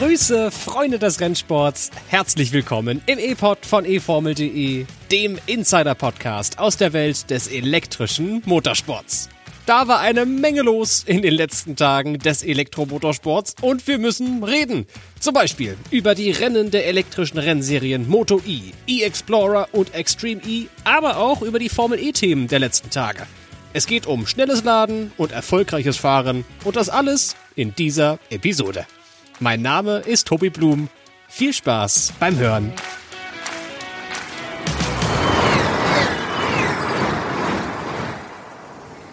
Grüße, Freunde des Rennsports. Herzlich willkommen im E-Pod von eFormel.de, dem Insider-Podcast aus der Welt des elektrischen Motorsports. Da war eine Menge los in den letzten Tagen des Elektromotorsports und wir müssen reden. Zum Beispiel über die Rennen der elektrischen Rennserien Moto E, E-Explorer und Extreme E, aber auch über die Formel E-Themen der letzten Tage. Es geht um schnelles Laden und erfolgreiches Fahren und das alles in dieser Episode. Mein Name ist Tobi Blum. Viel Spaß beim Hören.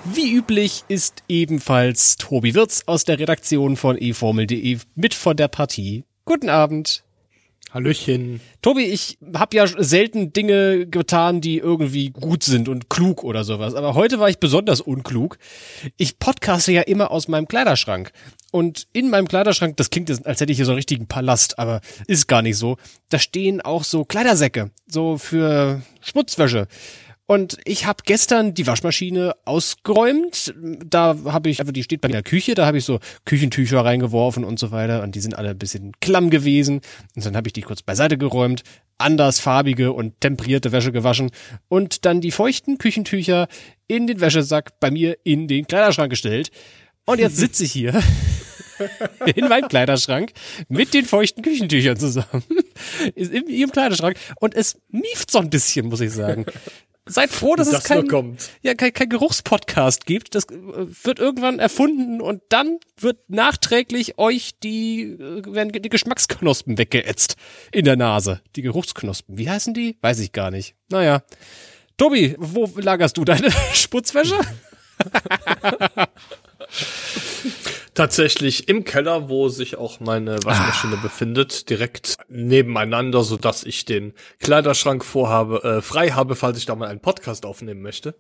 Wie üblich ist ebenfalls Tobi Wirz aus der Redaktion von eFormel.de mit von der Partie. Guten Abend. Hallöchen. Tobi, ich habe ja selten Dinge getan, die irgendwie gut sind und klug oder sowas. Aber heute war ich besonders unklug. Ich podcaste ja immer aus meinem Kleiderschrank. Und in meinem Kleiderschrank, das klingt jetzt, als hätte ich hier so einen richtigen Palast, aber ist gar nicht so. Da stehen auch so Kleidersäcke, so für Schmutzwäsche. Und ich habe gestern die Waschmaschine ausgeräumt. Da habe ich, also die steht bei mir in der Küche, da habe ich so Küchentücher reingeworfen und so weiter. Und die sind alle ein bisschen klamm gewesen. Und dann habe ich die kurz beiseite geräumt, andersfarbige und temperierte Wäsche gewaschen und dann die feuchten Küchentücher in den Wäschesack bei mir in den Kleiderschrank gestellt. Und jetzt sitze ich hier in meinem Kleiderschrank mit den feuchten Küchentüchern zusammen. Ist in ihrem Kleiderschrank. Und es mieft so ein bisschen, muss ich sagen. Seid froh, dass das es kein, ja, kein, kein Geruchspodcast gibt. Das äh, wird irgendwann erfunden und dann wird nachträglich euch die, äh, werden die Geschmacksknospen weggeätzt in der Nase. Die Geruchsknospen. Wie heißen die? Weiß ich gar nicht. Naja. Tobi, wo lagerst du deine Sputzwäsche? Tatsächlich im Keller, wo sich auch meine Waschmaschine befindet, direkt nebeneinander, so dass ich den Kleiderschrank vorhabe, äh, frei habe, falls ich da mal einen Podcast aufnehmen möchte.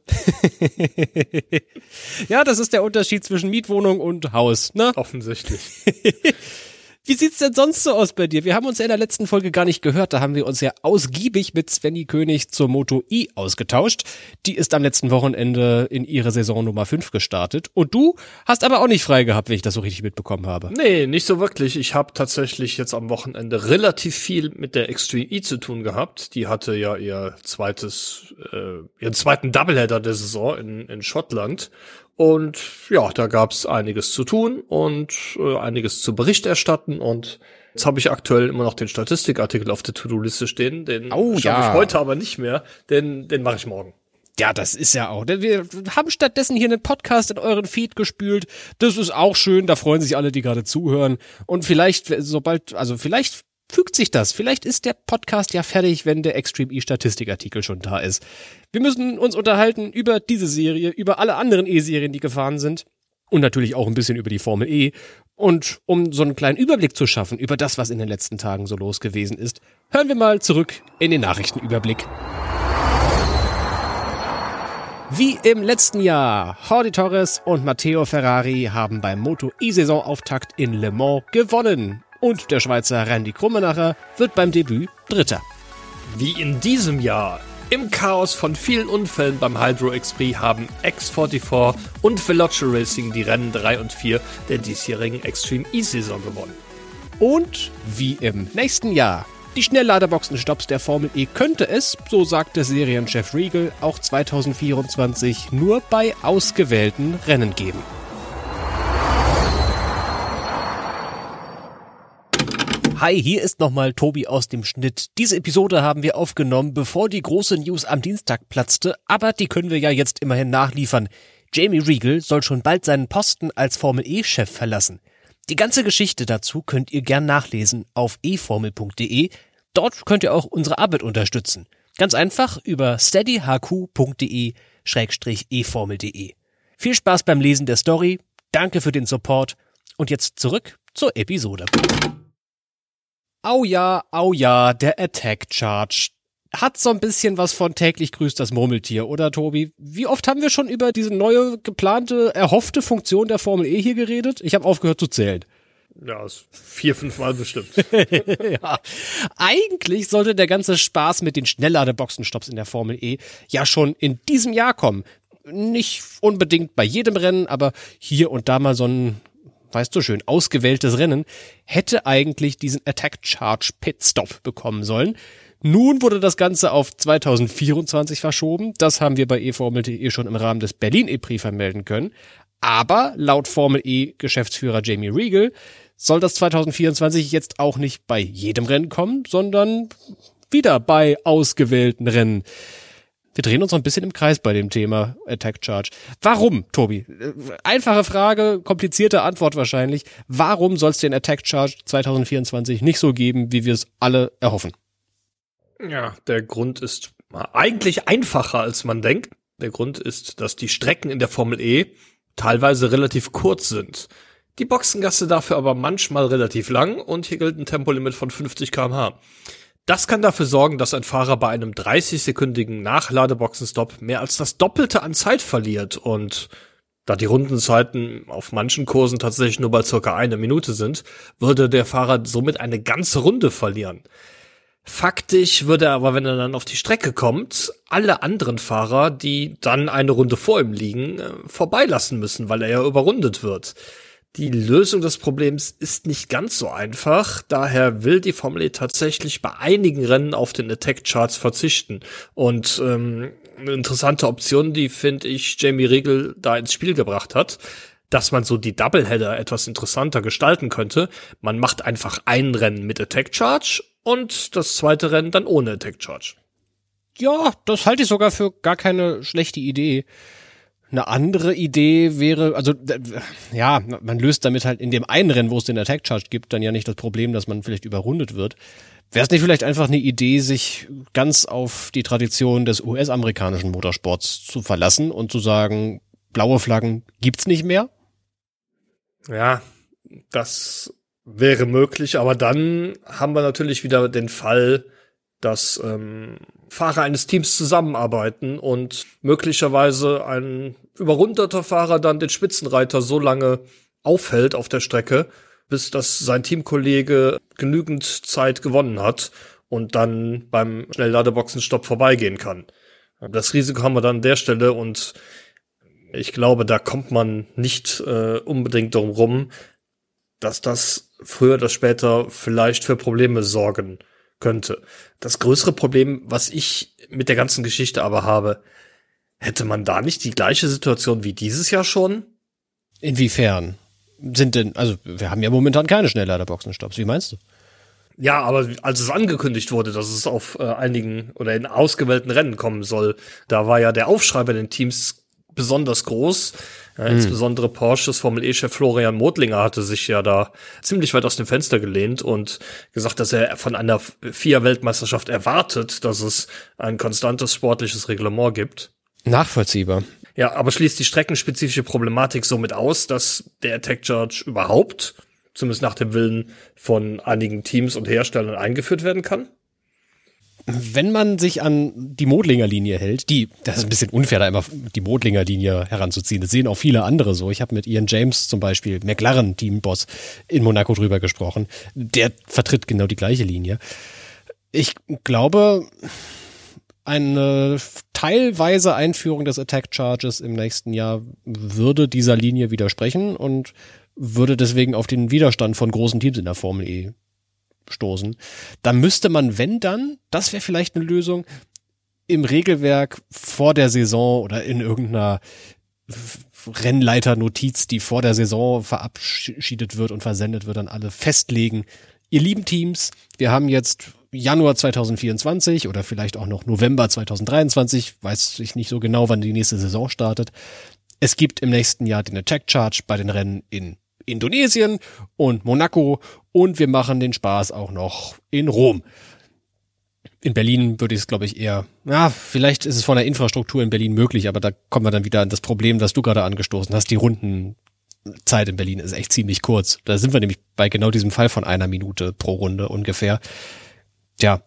ja, das ist der Unterschied zwischen Mietwohnung und Haus, ne? Offensichtlich. Wie sieht's denn sonst so aus bei dir? Wir haben uns ja in der letzten Folge gar nicht gehört. Da haben wir uns ja ausgiebig mit Svenny König zur Moto I ausgetauscht. Die ist am letzten Wochenende in ihre Saison Nummer 5 gestartet. Und du hast aber auch nicht frei gehabt, wenn ich das so richtig mitbekommen habe. Nee, nicht so wirklich. Ich habe tatsächlich jetzt am Wochenende relativ viel mit der Extreme E zu tun gehabt. Die hatte ja ihr zweites, äh, ihren zweiten Doubleheader der Saison in, in Schottland. Und ja, da gab's einiges zu tun und äh, einiges zu Bericht erstatten. Und jetzt habe ich aktuell immer noch den Statistikartikel auf der To-Do-Liste stehen. Den Oh, schaffe ja. ich heute aber nicht mehr, denn den mache ich morgen. Ja, das ist ja auch. Denn Wir haben stattdessen hier einen Podcast in euren Feed gespült. Das ist auch schön. Da freuen sich alle, die gerade zuhören. Und vielleicht, sobald, also vielleicht fügt sich das. Vielleicht ist der Podcast ja fertig, wenn der Extreme E Statistikartikel schon da ist. Wir müssen uns unterhalten über diese Serie, über alle anderen E-Serien, die gefahren sind. Und natürlich auch ein bisschen über die Formel E. Und um so einen kleinen Überblick zu schaffen über das, was in den letzten Tagen so los gewesen ist, hören wir mal zurück in den Nachrichtenüberblick. Wie im letzten Jahr, Jordi Torres und Matteo Ferrari haben beim Moto E-Saisonauftakt in Le Mans gewonnen. Und der Schweizer Randy Krummenacher wird beim Debüt Dritter. Wie in diesem Jahr. Im Chaos von vielen Unfällen beim Hydro XP haben X44 und Veloce Racing die Rennen 3 und 4 der diesjährigen Extreme E-Saison gewonnen. Und wie im nächsten Jahr. Die Schnellladerboxenstopps der Formel E könnte es, so sagte Serienchef Regal, auch 2024 nur bei ausgewählten Rennen geben. Hi, hier ist nochmal Tobi aus dem Schnitt. Diese Episode haben wir aufgenommen, bevor die große News am Dienstag platzte, aber die können wir ja jetzt immerhin nachliefern. Jamie Regal soll schon bald seinen Posten als Formel E-Chef verlassen. Die ganze Geschichte dazu könnt ihr gern nachlesen auf eformel.de. Dort könnt ihr auch unsere Arbeit unterstützen. Ganz einfach über steadyhq.de-eformel.de. Viel Spaß beim Lesen der Story. Danke für den Support. Und jetzt zurück zur Episode. Au ja, au ja, der Attack Charge. Hat so ein bisschen was von täglich grüßt das Murmeltier, oder Tobi? Wie oft haben wir schon über diese neue, geplante, erhoffte Funktion der Formel E hier geredet? Ich habe aufgehört zu zählen. Ja, ist vier, fünf Mal bestimmt. ja. Eigentlich sollte der ganze Spaß mit den Schnellladeboxenstopps in der Formel E ja schon in diesem Jahr kommen. Nicht unbedingt bei jedem Rennen, aber hier und da mal so ein weißt du schön, ausgewähltes Rennen, hätte eigentlich diesen Attack Charge Pit Stop bekommen sollen. Nun wurde das Ganze auf 2024 verschoben. Das haben wir bei eFormel.de schon im Rahmen des Berlin E-Prix vermelden können. Aber laut Formel E Geschäftsführer Jamie Regal soll das 2024 jetzt auch nicht bei jedem Rennen kommen, sondern wieder bei ausgewählten Rennen. Wir drehen uns noch ein bisschen im Kreis bei dem Thema Attack Charge. Warum, Tobi? Einfache Frage, komplizierte Antwort wahrscheinlich. Warum soll es den Attack Charge 2024 nicht so geben, wie wir es alle erhoffen? Ja, der Grund ist eigentlich einfacher, als man denkt. Der Grund ist, dass die Strecken in der Formel E teilweise relativ kurz sind. Die Boxengasse dafür aber manchmal relativ lang und hier gilt ein Tempolimit von 50 kmh. Das kann dafür sorgen, dass ein Fahrer bei einem 30-sekündigen Nachladeboxenstopp mehr als das Doppelte an Zeit verliert und da die Rundenzeiten auf manchen Kursen tatsächlich nur bei circa einer Minute sind, würde der Fahrer somit eine ganze Runde verlieren. Faktisch würde er aber, wenn er dann auf die Strecke kommt, alle anderen Fahrer, die dann eine Runde vor ihm liegen, äh, vorbeilassen müssen, weil er ja überrundet wird. Die Lösung des Problems ist nicht ganz so einfach, daher will die Formel E tatsächlich bei einigen Rennen auf den Attack Charts verzichten. Und ähm, eine interessante Option, die finde ich Jamie Riegel da ins Spiel gebracht hat, dass man so die Doubleheader etwas interessanter gestalten könnte. Man macht einfach ein Rennen mit Attack Charge und das zweite Rennen dann ohne Attack Charge. Ja, das halte ich sogar für gar keine schlechte Idee. Eine andere Idee wäre, also ja, man löst damit halt in dem einen Rennen, wo es den Attack Charge gibt, dann ja nicht das Problem, dass man vielleicht überrundet wird. Wäre es nicht vielleicht einfach eine Idee, sich ganz auf die Tradition des US-amerikanischen Motorsports zu verlassen und zu sagen, blaue Flaggen gibt's nicht mehr? Ja, das wäre möglich, aber dann haben wir natürlich wieder den Fall, dass ähm, Fahrer eines Teams zusammenarbeiten und möglicherweise ein überrundeter Fahrer dann den Spitzenreiter so lange aufhält auf der Strecke, bis dass sein Teamkollege genügend Zeit gewonnen hat und dann beim Schnellladeboxenstopp vorbeigehen kann. Das Risiko haben wir dann an der Stelle und ich glaube, da kommt man nicht äh, unbedingt drum rum, dass das früher oder später vielleicht für Probleme sorgen könnte. Das größere Problem, was ich mit der ganzen Geschichte aber habe, hätte man da nicht die gleiche Situation wie dieses Jahr schon? Inwiefern? Sind denn, also wir haben ja momentan keine Schnellladerboxenstopps. Wie meinst du? Ja, aber als es angekündigt wurde, dass es auf äh, einigen oder in ausgewählten Rennen kommen soll, da war ja der Aufschrei bei den Teams besonders groß. Ja, mhm. Insbesondere Porsches Formel E-Chef Florian Modlinger hatte sich ja da ziemlich weit aus dem Fenster gelehnt und gesagt, dass er von einer FIA-Weltmeisterschaft erwartet, dass es ein konstantes sportliches Reglement gibt. Nachvollziehbar. Ja, aber schließt die streckenspezifische Problematik somit aus, dass der Attack Charge überhaupt, zumindest nach dem Willen von einigen Teams und Herstellern, eingeführt werden kann? Wenn man sich an die Modlinger Linie hält, die, das ist ein bisschen unfair, da immer die Modlinger Linie heranzuziehen. Das sehen auch viele andere so. Ich habe mit Ian James zum Beispiel, McLaren Teamboss in Monaco drüber gesprochen. Der vertritt genau die gleiche Linie. Ich glaube, eine teilweise Einführung des Attack Charges im nächsten Jahr würde dieser Linie widersprechen und würde deswegen auf den Widerstand von großen Teams in der Formel E stoßen. Da müsste man, wenn dann, das wäre vielleicht eine Lösung, im Regelwerk vor der Saison oder in irgendeiner Rennleiternotiz, die vor der Saison verabschiedet wird und versendet wird, an alle festlegen. Ihr lieben Teams, wir haben jetzt Januar 2024 oder vielleicht auch noch November 2023, weiß ich nicht so genau, wann die nächste Saison startet. Es gibt im nächsten Jahr den Attack Charge bei den Rennen in Indonesien und Monaco und wir machen den Spaß auch noch in Rom. In Berlin würde ich es, glaube ich, eher, ja, vielleicht ist es von der Infrastruktur in Berlin möglich, aber da kommen wir dann wieder an das Problem, das du gerade angestoßen hast. Die Rundenzeit in Berlin ist echt ziemlich kurz. Da sind wir nämlich bei genau diesem Fall von einer Minute pro Runde ungefähr. Tja,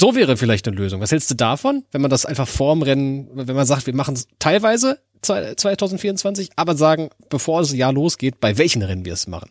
so wäre vielleicht eine Lösung. Was hältst du davon, wenn man das einfach vorm Rennen, wenn man sagt, wir machen es teilweise 2024, aber sagen, bevor das Jahr losgeht, bei welchen Rennen wir es machen?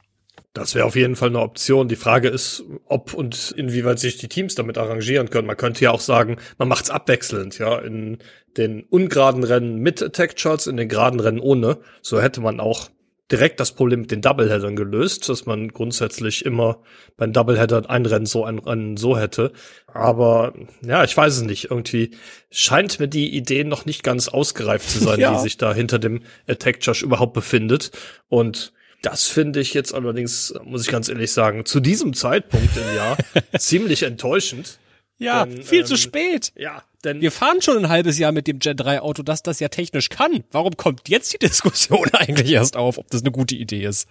Das wäre auf jeden Fall eine Option. Die Frage ist, ob und inwieweit sich die Teams damit arrangieren können. Man könnte ja auch sagen, man macht es abwechselnd, ja, in den ungeraden Rennen mit Attack Charts, in den geraden Rennen ohne. So hätte man auch direkt das Problem mit den Doubleheadern gelöst, dass man grundsätzlich immer beim Doubleheader ein Rennen so, ein Rennen so hätte. Aber ja, ich weiß es nicht. Irgendwie scheint mir die Idee noch nicht ganz ausgereift zu sein, ja. die sich da hinter dem Attack Josh überhaupt befindet. Und das finde ich jetzt allerdings, muss ich ganz ehrlich sagen, zu diesem Zeitpunkt im Jahr ziemlich enttäuschend. Ja, denn, viel ähm, zu spät. Ja, denn wir fahren schon ein halbes Jahr mit dem Gen 3 Auto, dass das ja technisch kann. Warum kommt jetzt die Diskussion eigentlich erst auf, ob das eine gute Idee ist?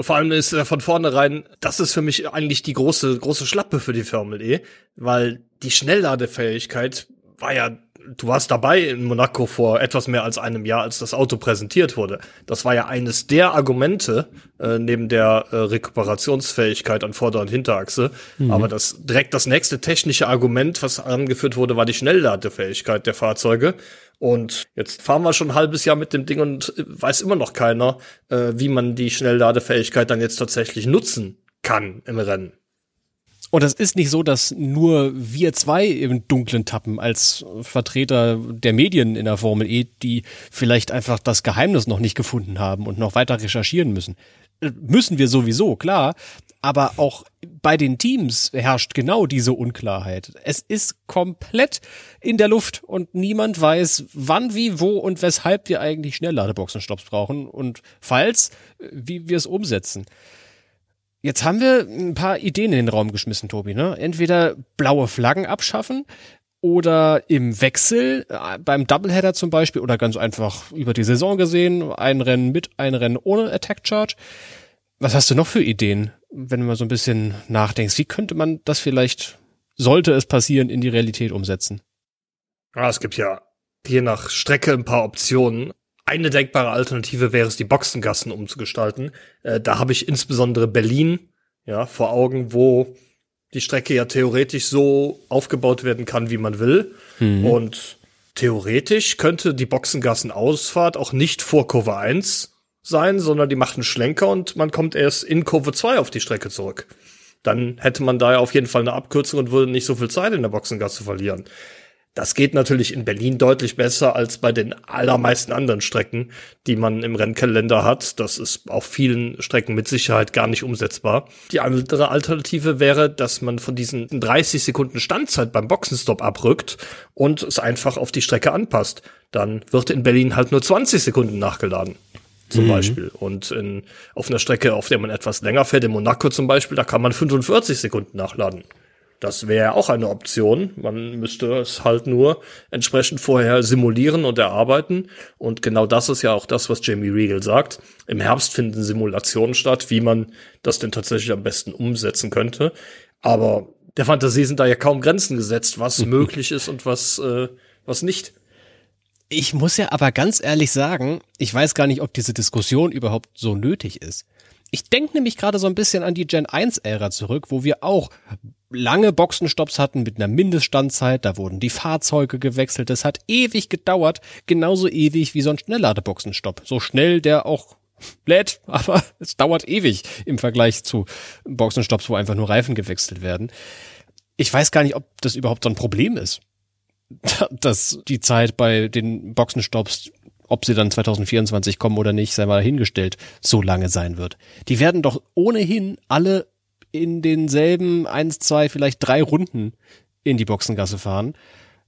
Vor allem ist ja von vornherein, das ist für mich eigentlich die große, große Schlappe für die Formel E, weil die Schnellladefähigkeit war ja du warst dabei in Monaco vor etwas mehr als einem Jahr, als das Auto präsentiert wurde. Das war ja eines der Argumente äh, neben der äh, Rekuperationsfähigkeit an Vorder- und Hinterachse. Mhm. Aber das direkt das nächste technische Argument, was angeführt wurde, war die Schnellladefähigkeit der Fahrzeuge. Und jetzt fahren wir schon ein halbes Jahr mit dem Ding und äh, weiß immer noch keiner, äh, wie man die Schnellladefähigkeit dann jetzt tatsächlich nutzen kann im Rennen. Und es ist nicht so, dass nur wir zwei im Dunklen tappen als Vertreter der Medien in der Formel E, die vielleicht einfach das Geheimnis noch nicht gefunden haben und noch weiter recherchieren müssen. Äh, müssen wir sowieso, klar. Aber auch bei den Teams herrscht genau diese Unklarheit. Es ist komplett in der Luft und niemand weiß, wann, wie, wo und weshalb wir eigentlich Schnellladeboxenstopps brauchen und falls, äh, wie wir es umsetzen. Jetzt haben wir ein paar Ideen in den Raum geschmissen, Tobi. Ne? Entweder blaue Flaggen abschaffen oder im Wechsel äh, beim Doubleheader zum Beispiel oder ganz einfach über die Saison gesehen, ein Rennen mit, ein Rennen ohne Attack Charge. Was hast du noch für Ideen, wenn du mal so ein bisschen nachdenkst? Wie könnte man das vielleicht, sollte es passieren, in die Realität umsetzen? Ah, es gibt ja je nach Strecke ein paar Optionen. Eine denkbare Alternative wäre es, die Boxengassen umzugestalten. Äh, da habe ich insbesondere Berlin ja, vor Augen, wo die Strecke ja theoretisch so aufgebaut werden kann, wie man will. Mhm. Und theoretisch könnte die Boxengassenausfahrt auch nicht vor Kurve 1 sein, sondern die macht einen Schlenker und man kommt erst in Kurve 2 auf die Strecke zurück. Dann hätte man da ja auf jeden Fall eine Abkürzung und würde nicht so viel Zeit in der Boxengasse verlieren. Das geht natürlich in Berlin deutlich besser als bei den allermeisten anderen Strecken, die man im Rennkalender hat. Das ist auf vielen Strecken mit Sicherheit gar nicht umsetzbar. Die andere Alternative wäre, dass man von diesen 30 Sekunden Standzeit beim Boxenstopp abrückt und es einfach auf die Strecke anpasst. Dann wird in Berlin halt nur 20 Sekunden nachgeladen zum mhm. Beispiel. Und in, auf einer Strecke, auf der man etwas länger fährt, in Monaco zum Beispiel, da kann man 45 Sekunden nachladen. Das wäre auch eine Option. Man müsste es halt nur entsprechend vorher simulieren und erarbeiten. Und genau das ist ja auch das, was Jamie Regal sagt. Im Herbst finden Simulationen statt, wie man das denn tatsächlich am besten umsetzen könnte. Aber der Fantasie sind da ja kaum Grenzen gesetzt, was möglich ist und was, äh, was nicht. Ich muss ja aber ganz ehrlich sagen, ich weiß gar nicht, ob diese Diskussion überhaupt so nötig ist. Ich denke nämlich gerade so ein bisschen an die Gen 1-Ära zurück, wo wir auch lange Boxenstopps hatten mit einer Mindeststandzeit, da wurden die Fahrzeuge gewechselt, das hat ewig gedauert, genauso ewig wie so ein Schnellladeboxenstopp. So schnell der auch lädt, aber es dauert ewig im Vergleich zu Boxenstopps, wo einfach nur Reifen gewechselt werden. Ich weiß gar nicht, ob das überhaupt so ein Problem ist, dass die Zeit bei den Boxenstopps ob sie dann 2024 kommen oder nicht, sei mal dahingestellt, so lange sein wird. Die werden doch ohnehin alle in denselben eins, zwei, vielleicht drei Runden in die Boxengasse fahren.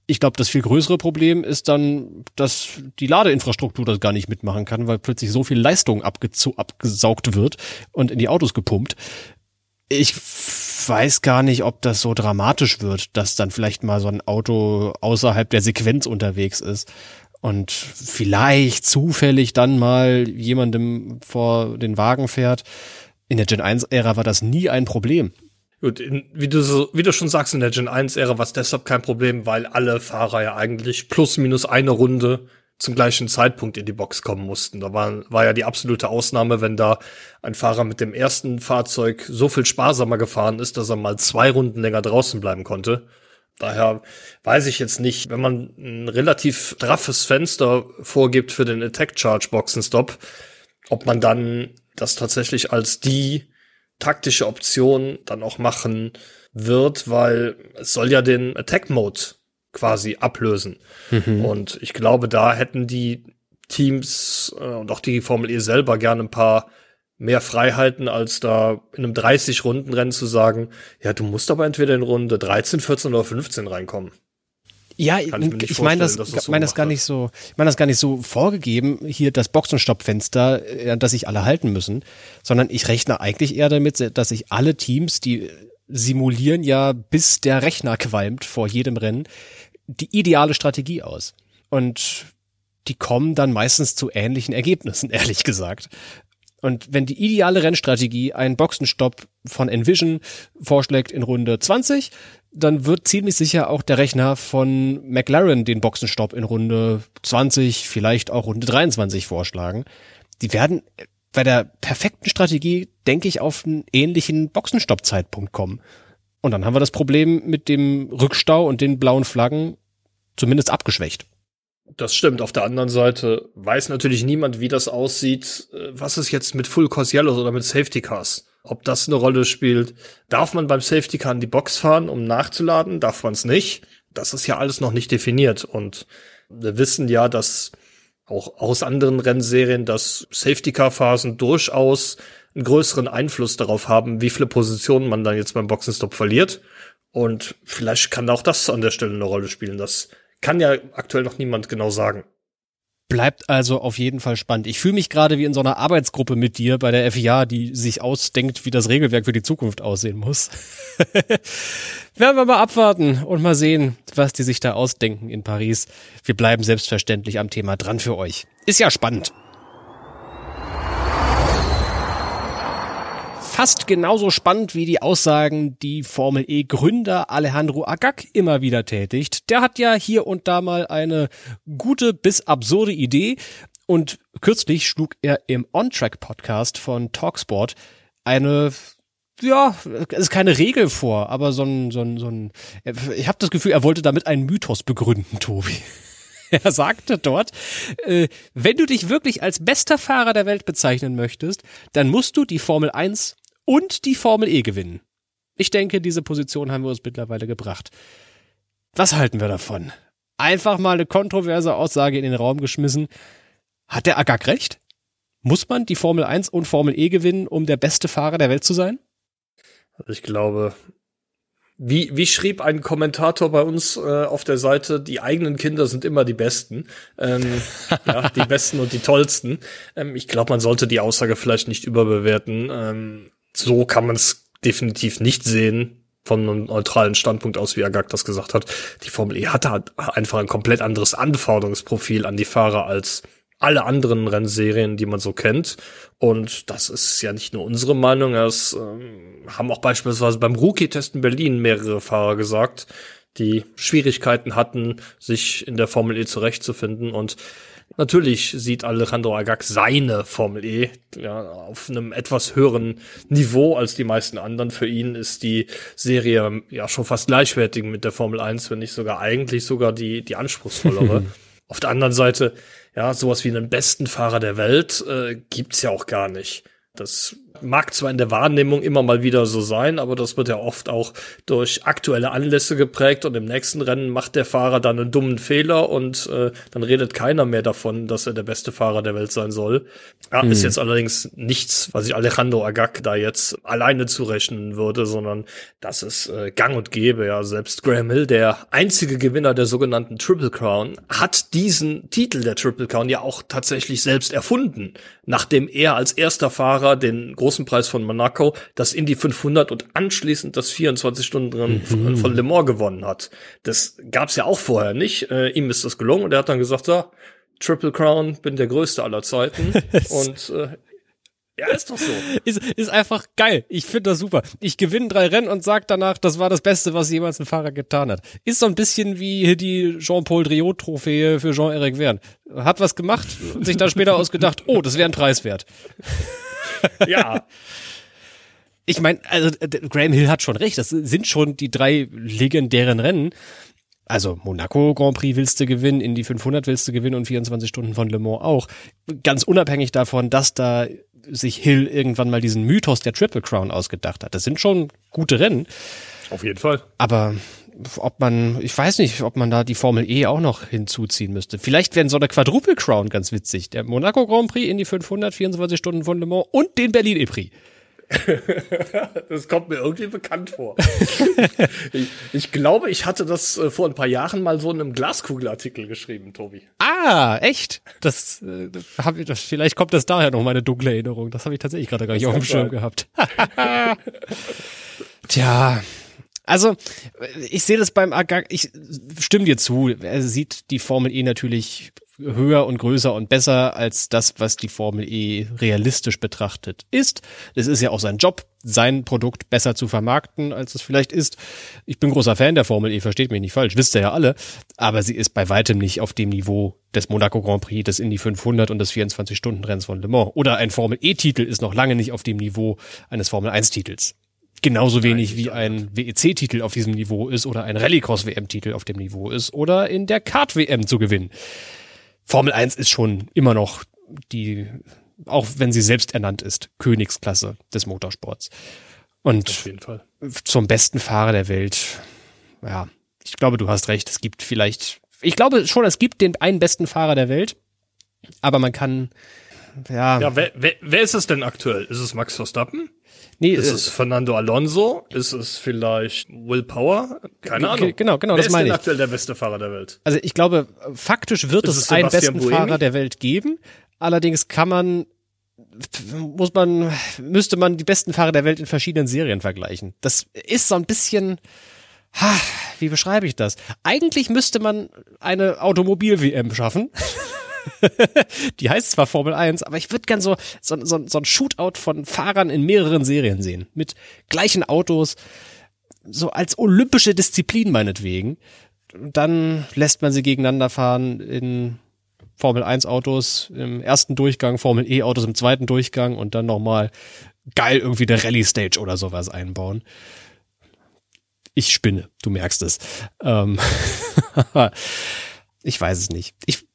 Ich glaube, das viel größere Problem ist dann, dass die Ladeinfrastruktur das gar nicht mitmachen kann, weil plötzlich so viel Leistung abgesaugt wird und in die Autos gepumpt. Ich weiß gar nicht, ob das so dramatisch wird, dass dann vielleicht mal so ein Auto außerhalb der Sequenz unterwegs ist und vielleicht zufällig dann mal jemandem vor den Wagen fährt. In der Gen 1-Ära war das nie ein Problem. Gut, in, wie du so, wie du schon sagst, in der Gen 1-Ära war es deshalb kein Problem, weil alle Fahrer ja eigentlich plus minus eine Runde zum gleichen Zeitpunkt in die Box kommen mussten. Da war, war ja die absolute Ausnahme, wenn da ein Fahrer mit dem ersten Fahrzeug so viel sparsamer gefahren ist, dass er mal zwei Runden länger draußen bleiben konnte. Daher weiß ich jetzt nicht, wenn man ein relativ straffes Fenster vorgibt für den Attack Charge Boxenstopp, ob man dann das tatsächlich als die taktische Option dann auch machen wird, weil es soll ja den Attack Mode quasi ablösen. Mhm. Und ich glaube, da hätten die Teams äh, und auch die Formel E selber gerne ein paar mehr Freiheiten, als da in einem 30-Runden-Rennen zu sagen, ja, du musst aber entweder in Runde 13, 14 oder 15 reinkommen. Ja, ich, ich meine das, das so meine das gar nicht so, ich meine das gar nicht so vorgegeben, hier das Boxenstoppfenster, äh, das sich alle halten müssen, sondern ich rechne eigentlich eher damit, dass sich alle Teams, die simulieren ja, bis der Rechner qualmt vor jedem Rennen, die ideale Strategie aus. Und die kommen dann meistens zu ähnlichen Ergebnissen, ehrlich gesagt. Und wenn die ideale Rennstrategie einen Boxenstopp von Envision vorschlägt in Runde 20, dann wird ziemlich sicher auch der Rechner von McLaren den Boxenstopp in Runde 20, vielleicht auch Runde 23 vorschlagen. Die werden bei der perfekten Strategie, denke ich, auf einen ähnlichen Boxenstopp-Zeitpunkt kommen. Und dann haben wir das Problem mit dem Rückstau und den blauen Flaggen zumindest abgeschwächt. Das stimmt. Auf der anderen Seite weiß natürlich niemand, wie das aussieht. Äh, was ist jetzt mit Full Course Yellows oder mit Safety Cars? Ob das eine Rolle spielt? Darf man beim Safety Car in die Box fahren, um nachzuladen? Darf man es nicht? Das ist ja alles noch nicht definiert. Und wir wissen ja, dass auch aus anderen Rennserien, dass Safety Car Phasen durchaus einen größeren Einfluss darauf haben, wie viele Positionen man dann jetzt beim Boxenstopp verliert. Und vielleicht kann auch das an der Stelle eine Rolle spielen, dass kann ja aktuell noch niemand genau sagen. Bleibt also auf jeden Fall spannend. Ich fühle mich gerade wie in so einer Arbeitsgruppe mit dir bei der FIA, die sich ausdenkt, wie das Regelwerk für die Zukunft aussehen muss. Werden wir mal abwarten und mal sehen, was die sich da ausdenken in Paris. Wir bleiben selbstverständlich am Thema dran für euch. Ist ja spannend. Fast genauso spannend wie die Aussagen, die Formel E Gründer Alejandro Agag immer wieder tätigt. Der hat ja hier und da mal eine gute bis absurde Idee und kürzlich schlug er im On-Track Podcast von Talksport eine ja, es ist keine Regel vor, aber so ein, so ein, so ein ich habe das Gefühl, er wollte damit einen Mythos begründen, Tobi. Er sagte dort, äh, wenn du dich wirklich als bester Fahrer der Welt bezeichnen möchtest, dann musst du die Formel 1 und die Formel E gewinnen. Ich denke, diese Position haben wir uns mittlerweile gebracht. Was halten wir davon? Einfach mal eine kontroverse Aussage in den Raum geschmissen. Hat der Agag recht? Muss man die Formel 1 und Formel E gewinnen, um der beste Fahrer der Welt zu sein? Also ich glaube, wie, wie schrieb ein Kommentator bei uns äh, auf der Seite, die eigenen Kinder sind immer die Besten. Ähm, ja, die Besten und die Tollsten. Ähm, ich glaube, man sollte die Aussage vielleicht nicht überbewerten. Ähm, so kann man es definitiv nicht sehen von einem neutralen Standpunkt aus, wie Agag das gesagt hat. Die Formel E hatte halt einfach ein komplett anderes Anforderungsprofil an die Fahrer als alle anderen Rennserien, die man so kennt. Und das ist ja nicht nur unsere Meinung, das ähm, haben auch beispielsweise beim Rookie-Test in Berlin mehrere Fahrer gesagt, die Schwierigkeiten hatten, sich in der Formel E zurechtzufinden. Und Natürlich sieht Alejandro Agag seine Formel E ja, auf einem etwas höheren Niveau als die meisten anderen. Für ihn ist die Serie ja schon fast gleichwertig mit der Formel 1, wenn nicht sogar eigentlich sogar die, die anspruchsvollere. auf der anderen Seite, ja, sowas wie einen besten Fahrer der Welt äh, gibt's ja auch gar nicht. Das mag zwar in der Wahrnehmung immer mal wieder so sein, aber das wird ja oft auch durch aktuelle Anlässe geprägt und im nächsten Rennen macht der Fahrer dann einen dummen Fehler und äh, dann redet keiner mehr davon, dass er der beste Fahrer der Welt sein soll. Ja, hm. Ist jetzt allerdings nichts, was ich Alejandro Agag da jetzt alleine zurechnen würde, sondern das ist äh, gang und gäbe. Ja, selbst Graham Hill, der einzige Gewinner der sogenannten Triple Crown, hat diesen Titel der Triple Crown ja auch tatsächlich selbst erfunden, nachdem er als erster Fahrer den großen Preis von Monaco das Indy 500 und anschließend das 24-Stunden-Rennen mhm. von Le Mans gewonnen hat. Das gab's ja auch vorher nicht. Äh, ihm ist das gelungen und er hat dann gesagt, so, Triple Crown, bin der größte aller Zeiten. und äh, ja, ist doch so. Ist, ist einfach geil. Ich finde das super. Ich gewinne drei Rennen und sag danach, das war das Beste, was jemals ein Fahrer getan hat. Ist so ein bisschen wie die Jean-Paul Driot-Trophäe für Jean-Eric Verne. Hat was gemacht und sich dann später ausgedacht, oh, das wäre ein Preis wert. ja. Ich meine, also Graham Hill hat schon recht, das sind schon die drei legendären Rennen. Also Monaco Grand Prix willst du gewinnen, in die 500 willst du gewinnen und 24 Stunden von Le Mans auch. Ganz unabhängig davon, dass da sich Hill irgendwann mal diesen Mythos der Triple Crown ausgedacht hat. Das sind schon gute Rennen. Auf jeden Fall. Aber ob man, ich weiß nicht, ob man da die Formel E auch noch hinzuziehen müsste. Vielleicht wäre so eine Quadruple Crown ganz witzig. Der Monaco Grand Prix in die 500, 24 Stunden von Le Mans und den Berlin E-Prix. das kommt mir irgendwie bekannt vor. ich, ich, glaube, ich hatte das äh, vor ein paar Jahren mal so in einem Glaskugelartikel geschrieben, Tobi. Ah, echt? Das, äh, hab ich, das vielleicht kommt das daher noch meine dunkle Erinnerung. Das habe ich tatsächlich gerade gar nicht das auf dem Schirm gehabt. Tja, also, ich sehe das beim Agag, ich stimme dir zu. Er sieht die Formel E natürlich höher und größer und besser als das, was die Formel E realistisch betrachtet ist. Das ist ja auch sein Job, sein Produkt besser zu vermarkten, als es vielleicht ist. Ich bin großer Fan der Formel E, versteht mich nicht falsch, wisst ihr ja alle. Aber sie ist bei weitem nicht auf dem Niveau des Monaco Grand Prix, des Indy 500 und des 24-Stunden-Renns von Le Mans. Oder ein Formel E-Titel ist noch lange nicht auf dem Niveau eines Formel 1-Titels. Genauso wenig wie ein WEC-Titel auf diesem Niveau ist oder ein Rallycross-WM-Titel auf dem Niveau ist oder in der Kart-WM zu gewinnen. Formel 1 ist schon immer noch die, auch wenn sie selbst ernannt ist, Königsklasse des Motorsports. Und zum besten Fahrer der Welt, ja, ich glaube, du hast recht, es gibt vielleicht, ich glaube schon, es gibt den einen besten Fahrer der Welt, aber man kann, ja. Ja, wer, wer, wer ist es denn aktuell? Ist es Max Verstappen? Nee, ist äh, es Fernando Alonso? Ist es vielleicht Will Power? Keine Ahnung. Genau, genau, Wer das meine ist aktuell der beste Fahrer der Welt? Also ich glaube, faktisch wird ist es, es einen besten Buemi? Fahrer der Welt geben. Allerdings kann man muss man müsste man die besten Fahrer der Welt in verschiedenen Serien vergleichen. Das ist so ein bisschen ha, wie beschreibe ich das? Eigentlich müsste man eine Automobil WM schaffen. die heißt zwar Formel 1, aber ich würde gern so, so, so, so ein Shootout von Fahrern in mehreren Serien sehen. Mit gleichen Autos, so als olympische Disziplin meinetwegen. Dann lässt man sie gegeneinander fahren in Formel 1 Autos im ersten Durchgang, Formel E Autos im zweiten Durchgang und dann nochmal geil irgendwie der Rallye Stage oder sowas einbauen. Ich spinne, du merkst es. Ähm ich weiß es nicht. Ich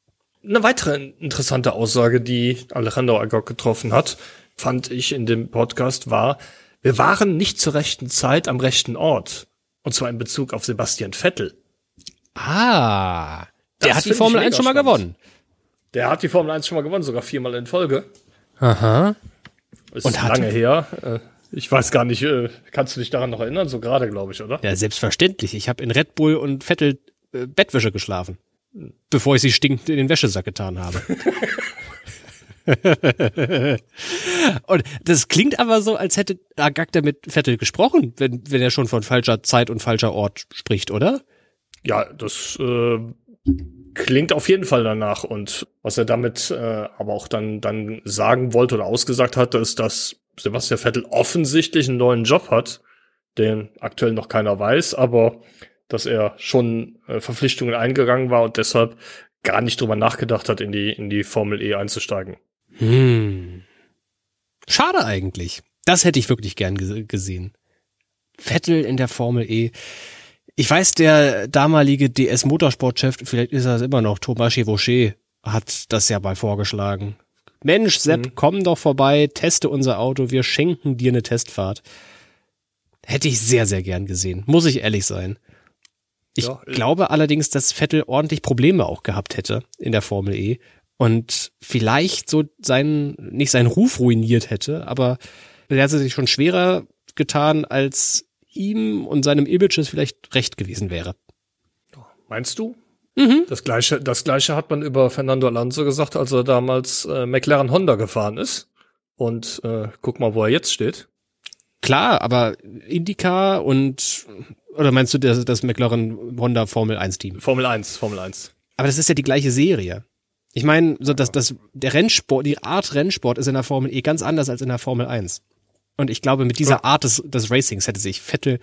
eine weitere interessante Aussage, die Alejandro Agog getroffen hat, fand ich in dem Podcast, war, wir waren nicht zur rechten Zeit am rechten Ort. Und zwar in Bezug auf Sebastian Vettel. Ah, der das hat die Formel 1 schon mal gewonnen. Der hat die Formel 1 schon mal gewonnen, sogar viermal in Folge. Aha. Ist und lange her. Äh, ich weiß gar nicht, äh, kannst du dich daran noch erinnern? So gerade, glaube ich, oder? Ja, selbstverständlich. Ich habe in Red Bull und Vettel äh, Bettwäsche geschlafen bevor ich sie stinkend in den Wäschesack getan habe. und das klingt aber so, als hätte Agakta mit Vettel gesprochen, wenn, wenn er schon von falscher Zeit und falscher Ort spricht, oder? Ja, das äh, klingt auf jeden Fall danach. Und was er damit äh, aber auch dann, dann sagen wollte oder ausgesagt hatte, ist, dass Sebastian Vettel offensichtlich einen neuen Job hat, den aktuell noch keiner weiß, aber dass er schon äh, Verpflichtungen eingegangen war und deshalb gar nicht drüber nachgedacht hat, in die, in die Formel E einzusteigen. Hm. Schade eigentlich. Das hätte ich wirklich gern gesehen. Vettel in der Formel E. Ich weiß, der damalige DS Motorsportchef, vielleicht ist er es immer noch, Thomas Chevauchet, hat das ja mal vorgeschlagen. Mensch, Sepp, mhm. komm doch vorbei, teste unser Auto, wir schenken dir eine Testfahrt. Hätte ich sehr, sehr gern gesehen, muss ich ehrlich sein. Ich ja, glaube allerdings, dass Vettel ordentlich Probleme auch gehabt hätte in der Formel E und vielleicht so seinen, nicht seinen Ruf ruiniert hätte, aber er hätte sich schon schwerer getan, als ihm und seinem Image es vielleicht recht gewesen wäre. Meinst du? Mhm. Das gleiche, das gleiche hat man über Fernando Alonso gesagt, als er damals äh, McLaren Honda gefahren ist. Und äh, guck mal, wo er jetzt steht. Klar, aber IndyCar und oder meinst du das, das McLaren Honda Formel 1 Team? Formel 1, Formel 1. Aber das ist ja die gleiche Serie. Ich meine, so dass das der Rennsport, die Art Rennsport ist in der Formel E ganz anders als in der Formel 1. Und ich glaube, mit dieser Art des, des Racings hätte sich Vettel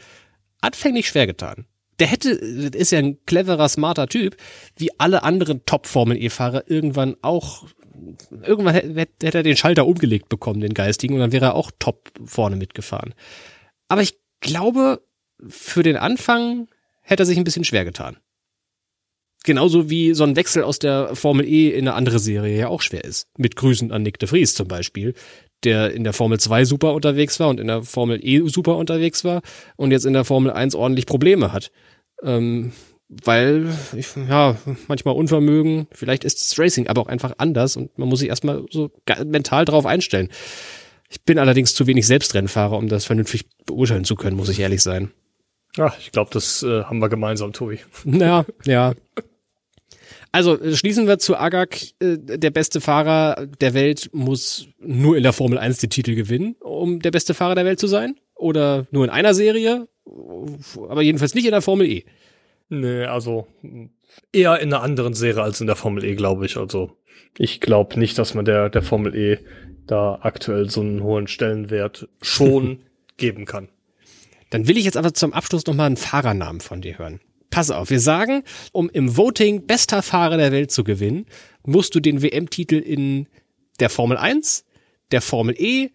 anfänglich schwer getan. Der hätte, ist ja ein cleverer, smarter Typ, wie alle anderen Top-Formel-E-Fahrer irgendwann auch, irgendwann hätte, hätte er den Schalter umgelegt bekommen, den geistigen, und dann wäre er auch top vorne mitgefahren. Aber ich glaube, für den Anfang hätte er sich ein bisschen schwer getan. Genauso wie so ein Wechsel aus der Formel E in eine andere Serie ja auch schwer ist. Mit Grüßen an Nick de Vries zum Beispiel, der in der Formel 2 super unterwegs war und in der Formel E super unterwegs war und jetzt in der Formel 1 ordentlich Probleme hat. Ähm, weil, ich, ja, manchmal Unvermögen, vielleicht ist das Racing aber auch einfach anders und man muss sich erstmal so mental drauf einstellen. Ich bin allerdings zu wenig Selbstrennfahrer, um das vernünftig beurteilen zu können, muss ich ehrlich sein. Ja, ich glaube, das äh, haben wir gemeinsam, Tobi. Ja, ja. Also äh, schließen wir zu Agag, äh, der beste Fahrer der Welt muss nur in der Formel 1 den Titel gewinnen, um der beste Fahrer der Welt zu sein? Oder nur in einer Serie? Aber jedenfalls nicht in der Formel E. Nee, also eher in einer anderen Serie als in der Formel E, glaube ich. Also ich glaube nicht, dass man der, der Formel E da aktuell so einen hohen Stellenwert schon geben kann. Dann will ich jetzt aber zum Abschluss nochmal einen Fahrernamen von dir hören. Pass auf, wir sagen, um im Voting bester Fahrer der Welt zu gewinnen, musst du den WM-Titel in der Formel 1, der Formel E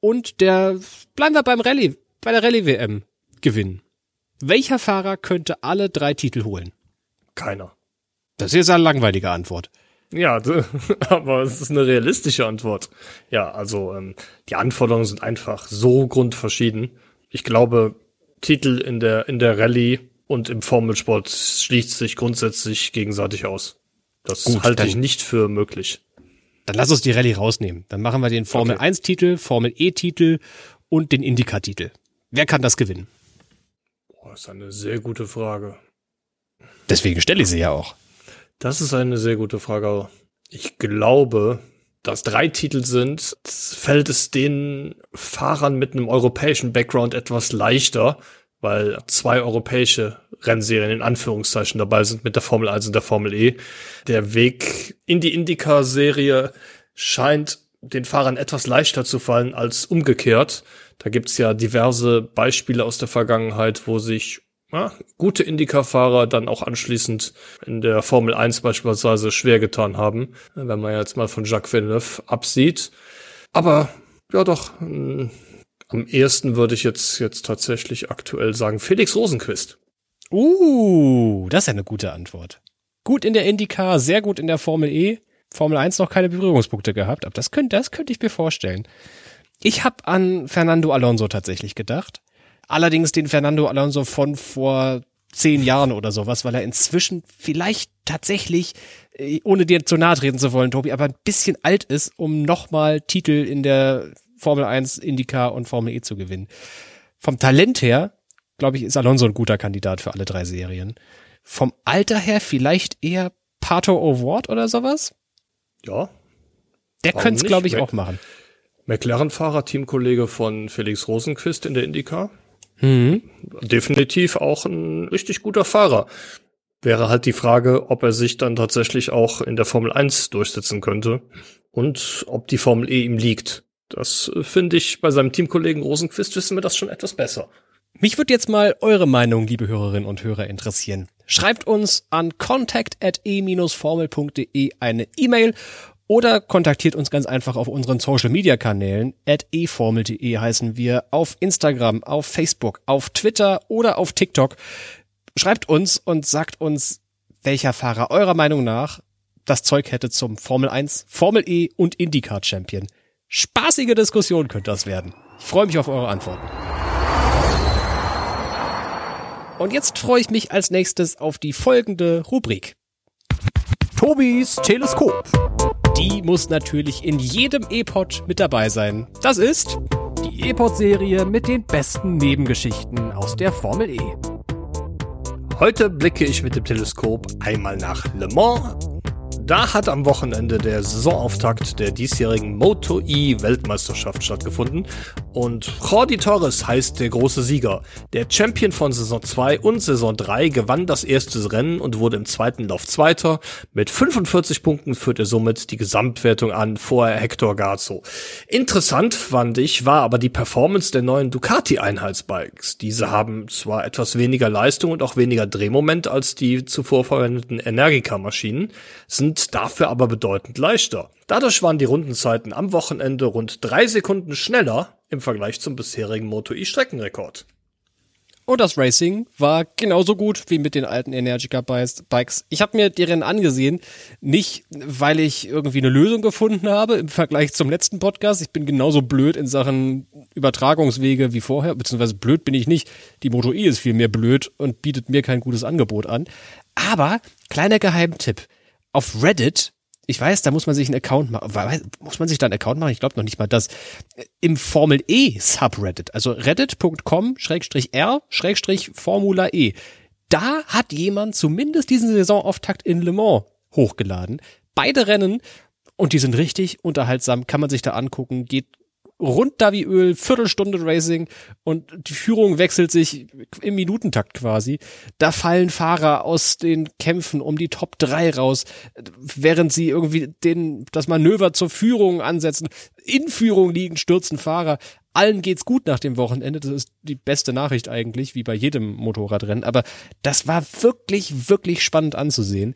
und der, bleiben wir beim Rallye, bei der Rallye-WM gewinnen. Welcher Fahrer könnte alle drei Titel holen? Keiner. Das ist eine langweilige Antwort. Ja, aber es ist eine realistische Antwort. Ja, also ähm, die Anforderungen sind einfach so grundverschieden. Ich glaube, Titel in der in der Rallye und im Formelsport schließt sich grundsätzlich gegenseitig aus. Das Gut, halte ich nicht für möglich. Dann lass uns die Rallye rausnehmen. Dann machen wir den Formel okay. 1 Titel, Formel E Titel und den Indica Titel. Wer kann das gewinnen? Boah, ist eine sehr gute Frage. Deswegen stelle ich sie ja auch. Das ist eine sehr gute Frage. Ich glaube, dass drei Titel sind, fällt es den Fahrern mit einem europäischen Background etwas leichter, weil zwei europäische Rennserien in Anführungszeichen dabei sind mit der Formel 1 und der Formel E. Der Weg in die Indycar-Serie scheint den Fahrern etwas leichter zu fallen als umgekehrt. Da gibt's ja diverse Beispiele aus der Vergangenheit, wo sich ja, gute Indycar-Fahrer dann auch anschließend in der Formel 1 beispielsweise schwer getan haben, wenn man jetzt mal von Jacques Villeneuve absieht. Aber ja doch, hm, am ehesten würde ich jetzt, jetzt tatsächlich aktuell sagen Felix Rosenquist. Uh, das ist ja eine gute Antwort. Gut in der IndyCar, sehr gut in der Formel E. Formel 1 noch keine Berührungspunkte gehabt, aber das könnte, das könnte ich mir vorstellen. Ich habe an Fernando Alonso tatsächlich gedacht. Allerdings den Fernando Alonso von vor zehn Jahren oder sowas, weil er inzwischen vielleicht tatsächlich, äh, ohne dir zu nahe treten zu wollen, Tobi, aber ein bisschen alt ist, um nochmal Titel in der Formel 1, IndyCar und Formel E zu gewinnen. Vom Talent her, glaube ich, ist Alonso ein guter Kandidat für alle drei Serien. Vom Alter her vielleicht eher Pato O'Ward oder sowas? Ja. Der könnte es, glaube ich, auch machen. McLaren-Fahrer, Teamkollege von Felix Rosenquist in der IndyCar. Mhm. Definitiv auch ein richtig guter Fahrer. Wäre halt die Frage, ob er sich dann tatsächlich auch in der Formel 1 durchsetzen könnte und ob die Formel E ihm liegt. Das äh, finde ich bei seinem Teamkollegen Rosenquist wissen wir das schon etwas besser. Mich würde jetzt mal eure Meinung, liebe Hörerinnen und Hörer, interessieren. Schreibt uns an contact at e-formel.de eine E-Mail oder kontaktiert uns ganz einfach auf unseren Social Media Kanälen. At eformel.de heißen wir auf Instagram, auf Facebook, auf Twitter oder auf TikTok. Schreibt uns und sagt uns, welcher Fahrer eurer Meinung nach das Zeug hätte zum Formel 1, Formel E und IndyCar Champion. Spaßige Diskussion könnte das werden. Ich freue mich auf eure Antworten. Und jetzt freue ich mich als nächstes auf die folgende Rubrik. Tobis Teleskop. Die muss natürlich in jedem E-Pod mit dabei sein. Das ist die E-Pod-Serie mit den besten Nebengeschichten aus der Formel E. Heute blicke ich mit dem Teleskop einmal nach Le Mans da hat am Wochenende der Saisonauftakt der diesjährigen Moto E Weltmeisterschaft stattgefunden und Jordi Torres heißt der große Sieger. Der Champion von Saison 2 und Saison 3 gewann das erste Rennen und wurde im zweiten Lauf Zweiter. Mit 45 Punkten führt er somit die Gesamtwertung an vor Hector Garzo. Interessant fand ich, war aber die Performance der neuen Ducati Einheitsbikes. Diese haben zwar etwas weniger Leistung und auch weniger Drehmoment als die zuvor verwendeten Energica Maschinen, sind sind dafür aber bedeutend leichter. Dadurch waren die Rundenzeiten am Wochenende rund drei Sekunden schneller im Vergleich zum bisherigen Moto E Streckenrekord. Und das Racing war genauso gut wie mit den alten Energica Bikes. Ich habe mir die Rennen angesehen, nicht weil ich irgendwie eine Lösung gefunden habe im Vergleich zum letzten Podcast. Ich bin genauso blöd in Sachen Übertragungswege wie vorher, beziehungsweise blöd bin ich nicht. Die Moto E ist viel mehr blöd und bietet mir kein gutes Angebot an. Aber kleiner Geheimtipp. Auf Reddit ich weiß, da muss man sich einen Account machen. Muss man sich da einen Account machen? Ich glaube noch nicht mal das. Im Formel E Subreddit, also reddit.com R Formula E. Da hat jemand zumindest diesen Saisonauftakt in Le Mans hochgeladen. Beide Rennen und die sind richtig unterhaltsam, kann man sich da angucken, geht runter wie Öl, Viertelstunde Racing und die Führung wechselt sich im Minutentakt quasi. Da fallen Fahrer aus den Kämpfen um die Top 3 raus, während sie irgendwie den, das Manöver zur Führung ansetzen. In Führung liegen, stürzen Fahrer. Allen geht's gut nach dem Wochenende. Das ist die beste Nachricht eigentlich, wie bei jedem Motorradrennen. Aber das war wirklich, wirklich spannend anzusehen.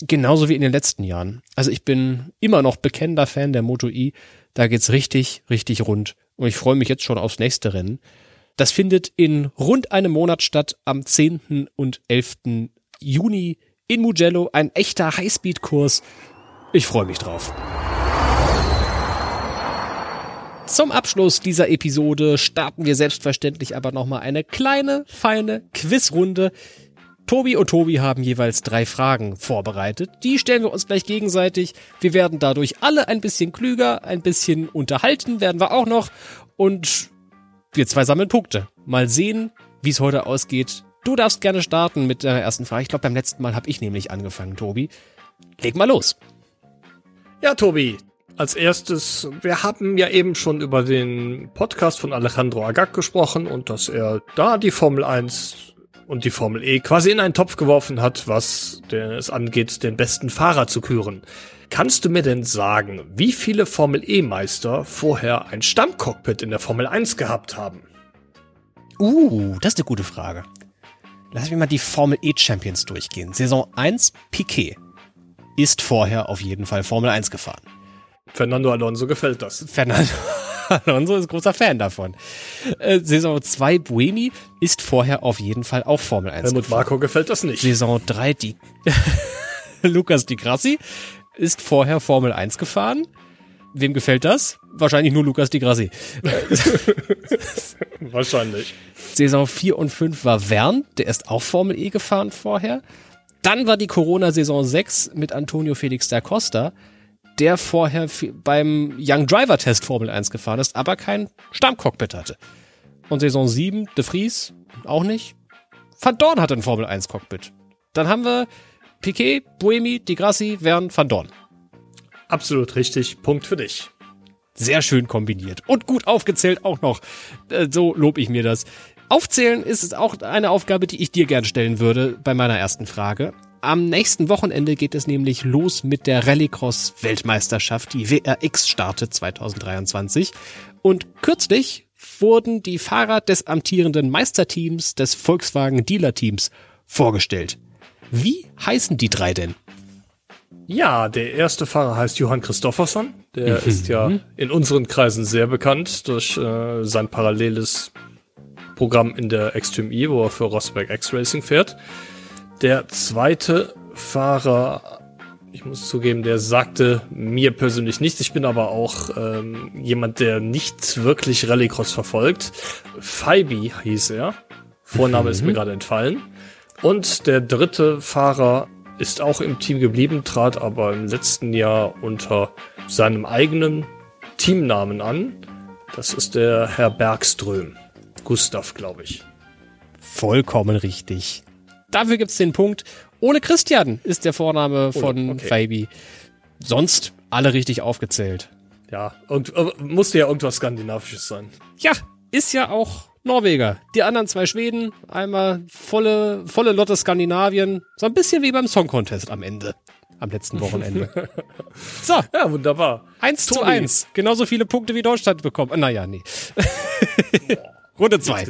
Genauso wie in den letzten Jahren. Also ich bin immer noch bekennender Fan der Moto E da geht's richtig, richtig rund. Und ich freue mich jetzt schon aufs nächste Rennen. Das findet in rund einem Monat statt, am 10. und 11. Juni in Mugello. Ein echter Highspeed-Kurs. Ich freue mich drauf. Zum Abschluss dieser Episode starten wir selbstverständlich aber nochmal eine kleine, feine Quizrunde. Tobi und Tobi haben jeweils drei Fragen vorbereitet. Die stellen wir uns gleich gegenseitig. Wir werden dadurch alle ein bisschen klüger, ein bisschen unterhalten werden wir auch noch. Und wir zwei sammeln Punkte. Mal sehen, wie es heute ausgeht. Du darfst gerne starten mit deiner ersten Frage. Ich glaube, beim letzten Mal habe ich nämlich angefangen, Tobi. Leg mal los. Ja, Tobi. Als erstes, wir haben ja eben schon über den Podcast von Alejandro Agag gesprochen und dass er da die Formel 1 und die Formel E quasi in einen Topf geworfen hat, was es angeht, den besten Fahrer zu küren. Kannst du mir denn sagen, wie viele Formel E-Meister vorher ein Stammcockpit in der Formel 1 gehabt haben? Uh, das ist eine gute Frage. Lass mich mal die Formel E Champions durchgehen. Saison 1 Piquet ist vorher auf jeden Fall Formel 1 gefahren. Fernando Alonso gefällt das. Fernando Alonso ist großer Fan davon. Äh, Saison 2 Buemi ist vorher auf jeden Fall auch Formel 1. Helmut gefahren. Marco gefällt das nicht. Saison 3 die Lukas Di Grassi ist vorher Formel 1 gefahren. Wem gefällt das? Wahrscheinlich nur Lukas Di Grassi. Wahrscheinlich. Saison 4 und 5 war Wern, der ist auch Formel E gefahren vorher. Dann war die Corona-Saison 6 mit Antonio Felix da Costa der vorher beim Young Driver Test Formel 1 gefahren ist, aber kein Stammcockpit hatte. Und Saison 7, De Vries, auch nicht. Van Dorn hatte ein Formel 1 Cockpit. Dann haben wir Piquet, Buemi, Di Grassi, Vern, Van Dorn. Absolut richtig. Punkt für dich. Sehr schön kombiniert. Und gut aufgezählt auch noch. Äh, so lob ich mir das. Aufzählen ist auch eine Aufgabe, die ich dir gern stellen würde bei meiner ersten Frage. Am nächsten Wochenende geht es nämlich los mit der Rallycross Weltmeisterschaft. Die WRX startet 2023. Und kürzlich wurden die Fahrer des amtierenden Meisterteams des Volkswagen Dealer Teams vorgestellt. Wie heißen die drei denn? Ja, der erste Fahrer heißt Johann Christofferson. Der mhm. ist ja in unseren Kreisen sehr bekannt durch äh, sein paralleles Programm in der Extreme E, wo er für Rosberg X Racing fährt. Der zweite Fahrer, ich muss zugeben, der sagte mir persönlich nichts. Ich bin aber auch ähm, jemand, der nicht wirklich Rallycross verfolgt. Faibi hieß er. Vorname mhm. ist mir mhm. gerade entfallen. Und der dritte Fahrer ist auch im Team geblieben, trat aber im letzten Jahr unter seinem eigenen Teamnamen an. Das ist der Herr Bergström. Gustav, glaube ich. Vollkommen richtig. Dafür gibt's den Punkt. Ole Christian ist der Vorname von okay. Fabi. Sonst alle richtig aufgezählt. Ja, und, äh, musste ja irgendwas Skandinavisches sein. Ja, ist ja auch Norweger. Die anderen zwei Schweden, einmal volle, volle Lotte Skandinavien. So ein bisschen wie beim Song Contest am Ende. Am letzten Wochenende. so. Ja, wunderbar. Eins Tobi. zu eins. Genauso viele Punkte wie Deutschland bekommen. Äh, naja, nee. Runde zwei.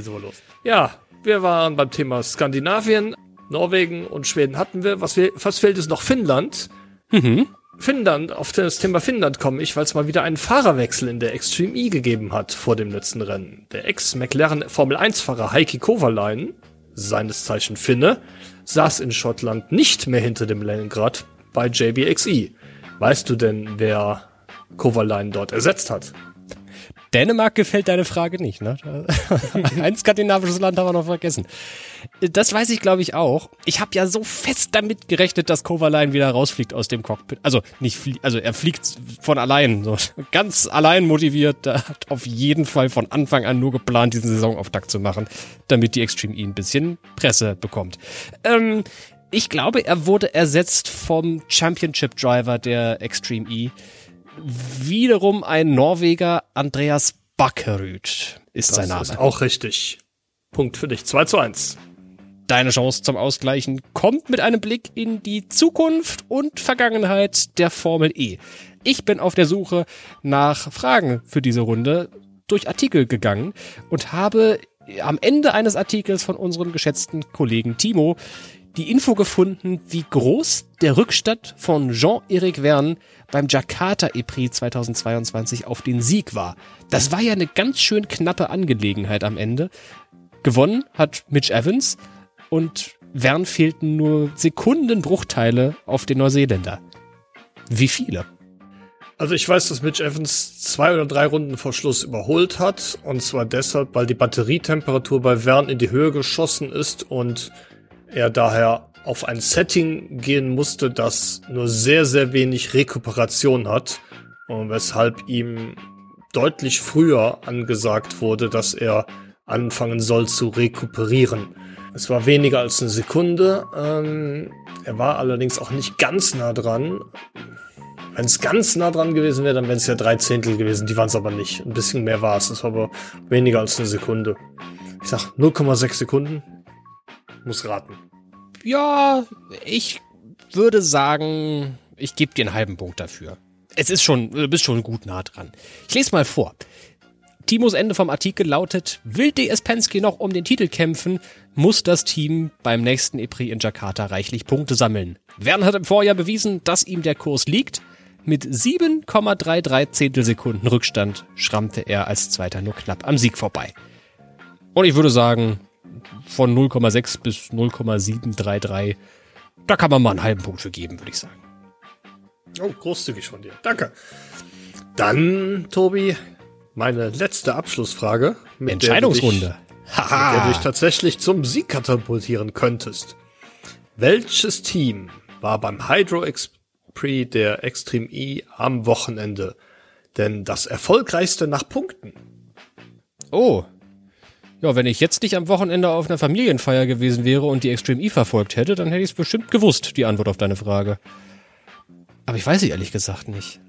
Ja, wir waren beim Thema Skandinavien. Norwegen und Schweden hatten wir. Was, wir, was fehlt es noch? Finnland. Mhm. Finnland, auf das Thema Finnland komme ich, weil es mal wieder einen Fahrerwechsel in der Extreme E gegeben hat vor dem letzten Rennen. Der Ex-McLaren Formel 1-Fahrer Heikki Kovalainen, seines Zeichen Finne, saß in Schottland nicht mehr hinter dem Lenkrad bei JBXE. Weißt du denn, wer Kovalainen dort ersetzt hat? Dänemark gefällt deine Frage nicht, ne? Ein skandinavisches Land haben wir noch vergessen. Das weiß ich, glaube ich, auch. Ich habe ja so fest damit gerechnet, dass Kovalainen wieder rausfliegt aus dem Cockpit. Also nicht also er fliegt von allein, so ganz allein motiviert. Er hat auf jeden Fall von Anfang an nur geplant, diesen Saisonauftakt zu machen, damit die Extreme E ein bisschen Presse bekommt. Ähm, ich glaube, er wurde ersetzt vom Championship Driver der Extreme E wiederum ein Norweger, Andreas Bakkerud ist das sein Name. Ist auch richtig. Punkt für dich. 2 zu 1. Deine Chance zum Ausgleichen kommt mit einem Blick in die Zukunft und Vergangenheit der Formel E. Ich bin auf der Suche nach Fragen für diese Runde durch Artikel gegangen und habe am Ende eines Artikels von unserem geschätzten Kollegen Timo die Info gefunden, wie groß der Rückstand von Jean-Eric Verne beim Jakarta E-Prix 2022 auf den Sieg war. Das war ja eine ganz schön knappe Angelegenheit am Ende. Gewonnen hat Mitch Evans und Verne fehlten nur Sekundenbruchteile auf den Neuseeländer. Wie viele? Also ich weiß, dass Mitch Evans zwei oder drei Runden vor Schluss überholt hat. Und zwar deshalb, weil die Batterietemperatur bei Verne in die Höhe geschossen ist und er daher auf ein Setting gehen musste, das nur sehr, sehr wenig Rekuperation hat und weshalb ihm deutlich früher angesagt wurde, dass er anfangen soll zu rekuperieren. Es war weniger als eine Sekunde. Ähm, er war allerdings auch nicht ganz nah dran. Wenn es ganz nah dran gewesen wäre, dann wären es ja drei Zehntel gewesen. Die waren es aber nicht. Ein bisschen mehr war es. Es war aber weniger als eine Sekunde. Ich sag 0,6 Sekunden. Muss raten. Ja, ich würde sagen, ich gebe dir einen halben Punkt dafür. Es ist schon, du bist schon gut nah dran. Ich lese mal vor. Timos Ende vom Artikel lautet, will DS Penske noch um den Titel kämpfen, muss das Team beim nächsten EPRI in Jakarta reichlich Punkte sammeln. Wern hat im Vorjahr bewiesen, dass ihm der Kurs liegt. Mit 7,33 Zehntelsekunden Rückstand schrammte er als Zweiter nur knapp am Sieg vorbei. Und ich würde sagen, von 0,6 bis 0,733. Da kann man mal einen halben Punkt für geben, würde ich sagen. Oh, großzügig von dir. Danke. Dann, Tobi, meine letzte Abschlussfrage. Mit Entscheidungsrunde. Mit der du dich tatsächlich zum Sieg katapultieren könntest. Welches Team war beim Hydro Prix der Extreme E am Wochenende denn das erfolgreichste nach Punkten? Oh, ja, wenn ich jetzt nicht am Wochenende auf einer Familienfeier gewesen wäre und die Extreme E verfolgt hätte, dann hätte ich es bestimmt gewusst, die Antwort auf deine Frage. Aber ich weiß sie ehrlich gesagt nicht.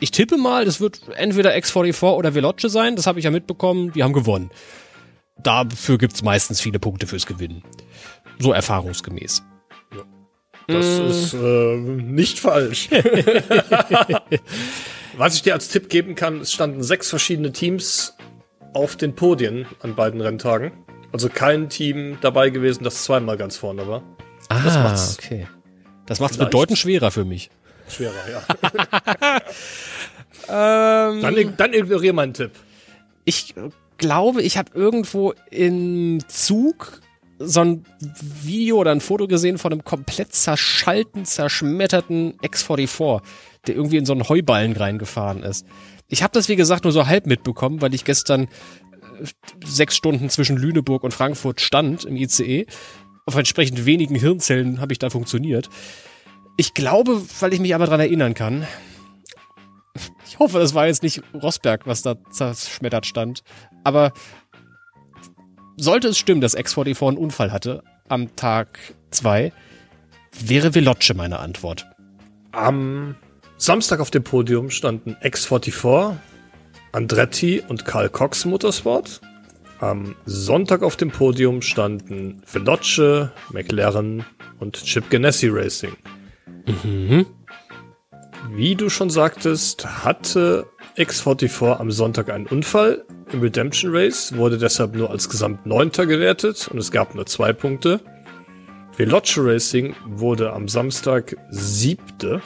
Ich tippe mal, das wird entweder X44 oder Veloce sein, das habe ich ja mitbekommen, die haben gewonnen. Dafür gibt's meistens viele Punkte fürs Gewinnen. So erfahrungsgemäß. Das mm. ist äh, nicht falsch. Was ich dir als Tipp geben kann, es standen sechs verschiedene Teams auf den Podien an beiden Renntagen. Also kein Team dabei gewesen, das zweimal ganz vorne war. Ah, das macht's okay. Das macht's vielleicht. bedeutend schwerer für mich. Schwerer, ja. ähm, dann, dann ignoriere meinen Tipp. Ich glaube, ich habe irgendwo im Zug so ein Video oder ein Foto gesehen von einem komplett zerschalten, zerschmetterten X44, der irgendwie in so einen Heuballen reingefahren ist. Ich habe das, wie gesagt, nur so halb mitbekommen, weil ich gestern äh, sechs Stunden zwischen Lüneburg und Frankfurt stand im ICE. Auf entsprechend wenigen Hirnzellen habe ich da funktioniert. Ich glaube, weil ich mich aber dran erinnern kann. Ich hoffe, das war jetzt nicht Rosberg, was da zerschmettert stand. Aber sollte es stimmen, dass X44 einen Unfall hatte am Tag zwei, wäre Veloce meine Antwort. Am Samstag auf dem Podium standen X44, Andretti und Karl Cox Motorsport. Am Sonntag auf dem Podium standen Veloce, McLaren und Chip Ganassi Racing. Mhm. Wie du schon sagtest, hatte X44 am Sonntag einen Unfall im Redemption Race, wurde deshalb nur als Gesamt Neunter gewertet und es gab nur zwei Punkte. Veloce Racing wurde am Samstag Siebte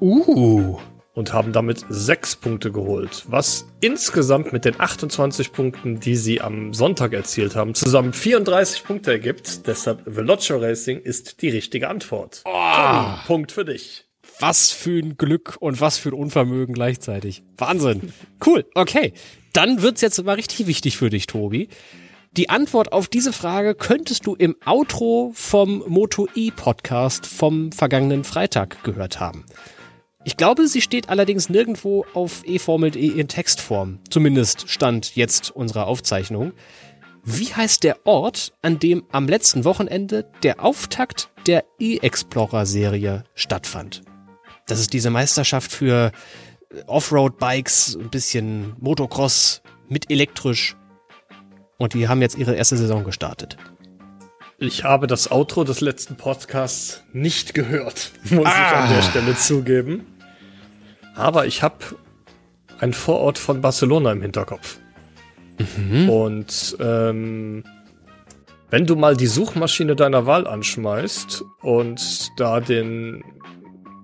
Uh. Und haben damit sechs Punkte geholt, was insgesamt mit den 28 Punkten, die sie am Sonntag erzielt haben, zusammen 34 Punkte ergibt. Deshalb Velocio Racing ist die richtige Antwort. Oh. Tommy, Punkt für dich. Was für ein Glück und was für ein Unvermögen gleichzeitig. Wahnsinn. Cool, okay. Dann wird's jetzt mal richtig wichtig für dich, Tobi. Die Antwort auf diese Frage könntest du im Outro vom Moto E Podcast vom vergangenen Freitag gehört haben. Ich glaube, sie steht allerdings nirgendwo auf eFormel.de in Textform. Zumindest stand jetzt unserer Aufzeichnung. Wie heißt der Ort, an dem am letzten Wochenende der Auftakt der E-Explorer-Serie stattfand? Das ist diese Meisterschaft für Offroad-Bikes, ein bisschen Motocross mit elektrisch. Und die haben jetzt ihre erste Saison gestartet. Ich habe das Outro des letzten Podcasts nicht gehört, muss ah. ich an der Stelle zugeben. Aber ich habe ein Vorort von Barcelona im Hinterkopf. Mhm. Und ähm, wenn du mal die Suchmaschine deiner Wahl anschmeißt und da den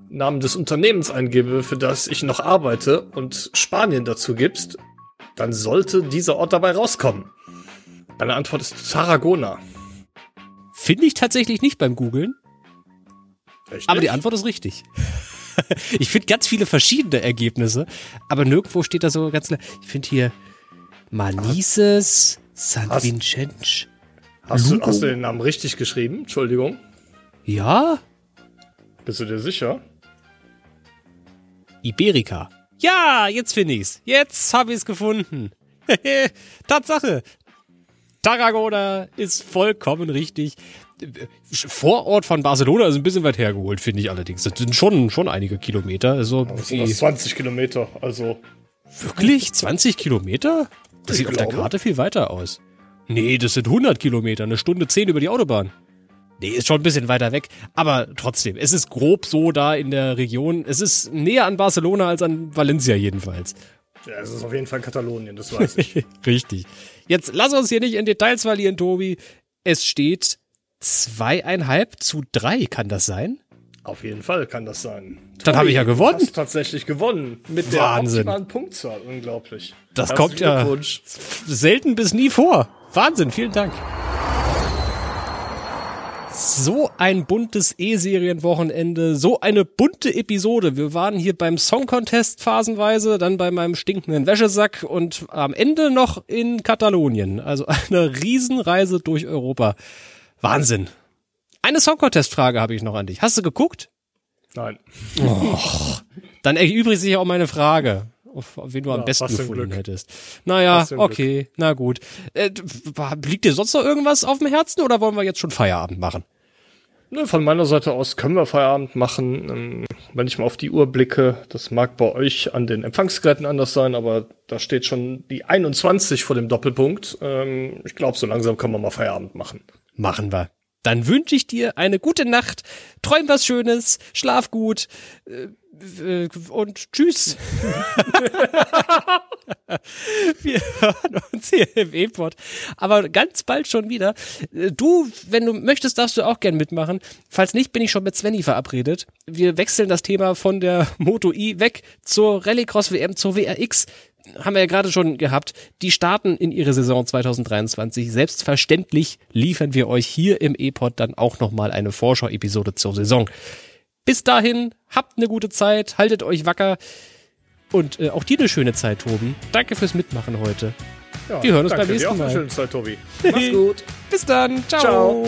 Namen des Unternehmens eingebe, für das ich noch arbeite und Spanien dazu gibst, dann sollte dieser Ort dabei rauskommen. Deine Antwort ist Tarragona. Finde ich tatsächlich nicht beim Googlen. Aber die Antwort ist richtig. ich finde ganz viele verschiedene Ergebnisse, aber nirgendwo steht da so ganz klar. Ich finde hier Manises, San Vincenz. Hast du, hast du den Namen richtig geschrieben? Entschuldigung. Ja? Bist du dir sicher? Iberica. Ja, jetzt finde ich's. Jetzt habe ich's gefunden. Tatsache. Tarragona ist vollkommen richtig. Vorort von Barcelona ist ein bisschen weit hergeholt, finde ich allerdings. Das sind schon, schon einige Kilometer. Also das sind das 20 Kilometer, also. Wirklich? 20 Kilometer? Das ich sieht glaube. auf der Karte viel weiter aus. Nee, das sind 100 Kilometer, eine Stunde 10 über die Autobahn. Nee, ist schon ein bisschen weiter weg. Aber trotzdem, es ist grob so da in der Region. Es ist näher an Barcelona als an Valencia jedenfalls. Ja, es ist auf jeden Fall Katalonien, das weiß ich. Richtig. Jetzt lass uns hier nicht in Details verlieren, Tobi. Es steht zweieinhalb zu drei, kann das sein? Auf jeden Fall kann das sein. Dann habe ich ja gewonnen. Hast tatsächlich gewonnen. Mit Wahnsinn. der optimalen Punktzahl. Unglaublich. Das kommt ja selten bis nie vor. Wahnsinn, vielen Dank. So ein buntes E-Serien-Wochenende, so eine bunte Episode. Wir waren hier beim Song Contest phasenweise, dann bei meinem stinkenden Wäschesack und am Ende noch in Katalonien. Also eine Riesenreise durch Europa. Wahnsinn. Eine Song Contest Frage habe ich noch an dich. Hast du geguckt? Nein. Oh, dann erübrigt sich auch meine Frage auf wen du ja, am besten gefunden hättest. Naja, okay, Glück. na gut. Äh, liegt dir sonst noch irgendwas auf dem Herzen oder wollen wir jetzt schon Feierabend machen? Ne, von meiner Seite aus können wir Feierabend machen. Ähm, wenn ich mal auf die Uhr blicke, das mag bei euch an den Empfangsgeräten anders sein, aber da steht schon die 21 vor dem Doppelpunkt. Ähm, ich glaube, so langsam können wir mal Feierabend machen. Machen wir. Dann wünsche ich dir eine gute Nacht, träum was Schönes, schlaf gut. Äh, und tschüss. Wir hören uns hier im E-Pod. Aber ganz bald schon wieder. Äh, du, wenn du möchtest, darfst du auch gern mitmachen. Falls nicht, bin ich schon mit Svenny verabredet. Wir wechseln das Thema von der Moto I weg zur Rallycross WM, zur WRX haben wir ja gerade schon gehabt, die starten in ihre Saison 2023. Selbstverständlich liefern wir euch hier im E-Pod dann auch nochmal eine Vorschau-Episode zur Saison. Bis dahin, habt eine gute Zeit, haltet euch wacker und äh, auch dir eine schöne Zeit, Tobi. Danke fürs Mitmachen heute. Ja, Wir hören uns beim nächsten Mal. Eine schöne Zeit, Tobi. Mach's gut. Bis dann. Ciao. Ciao.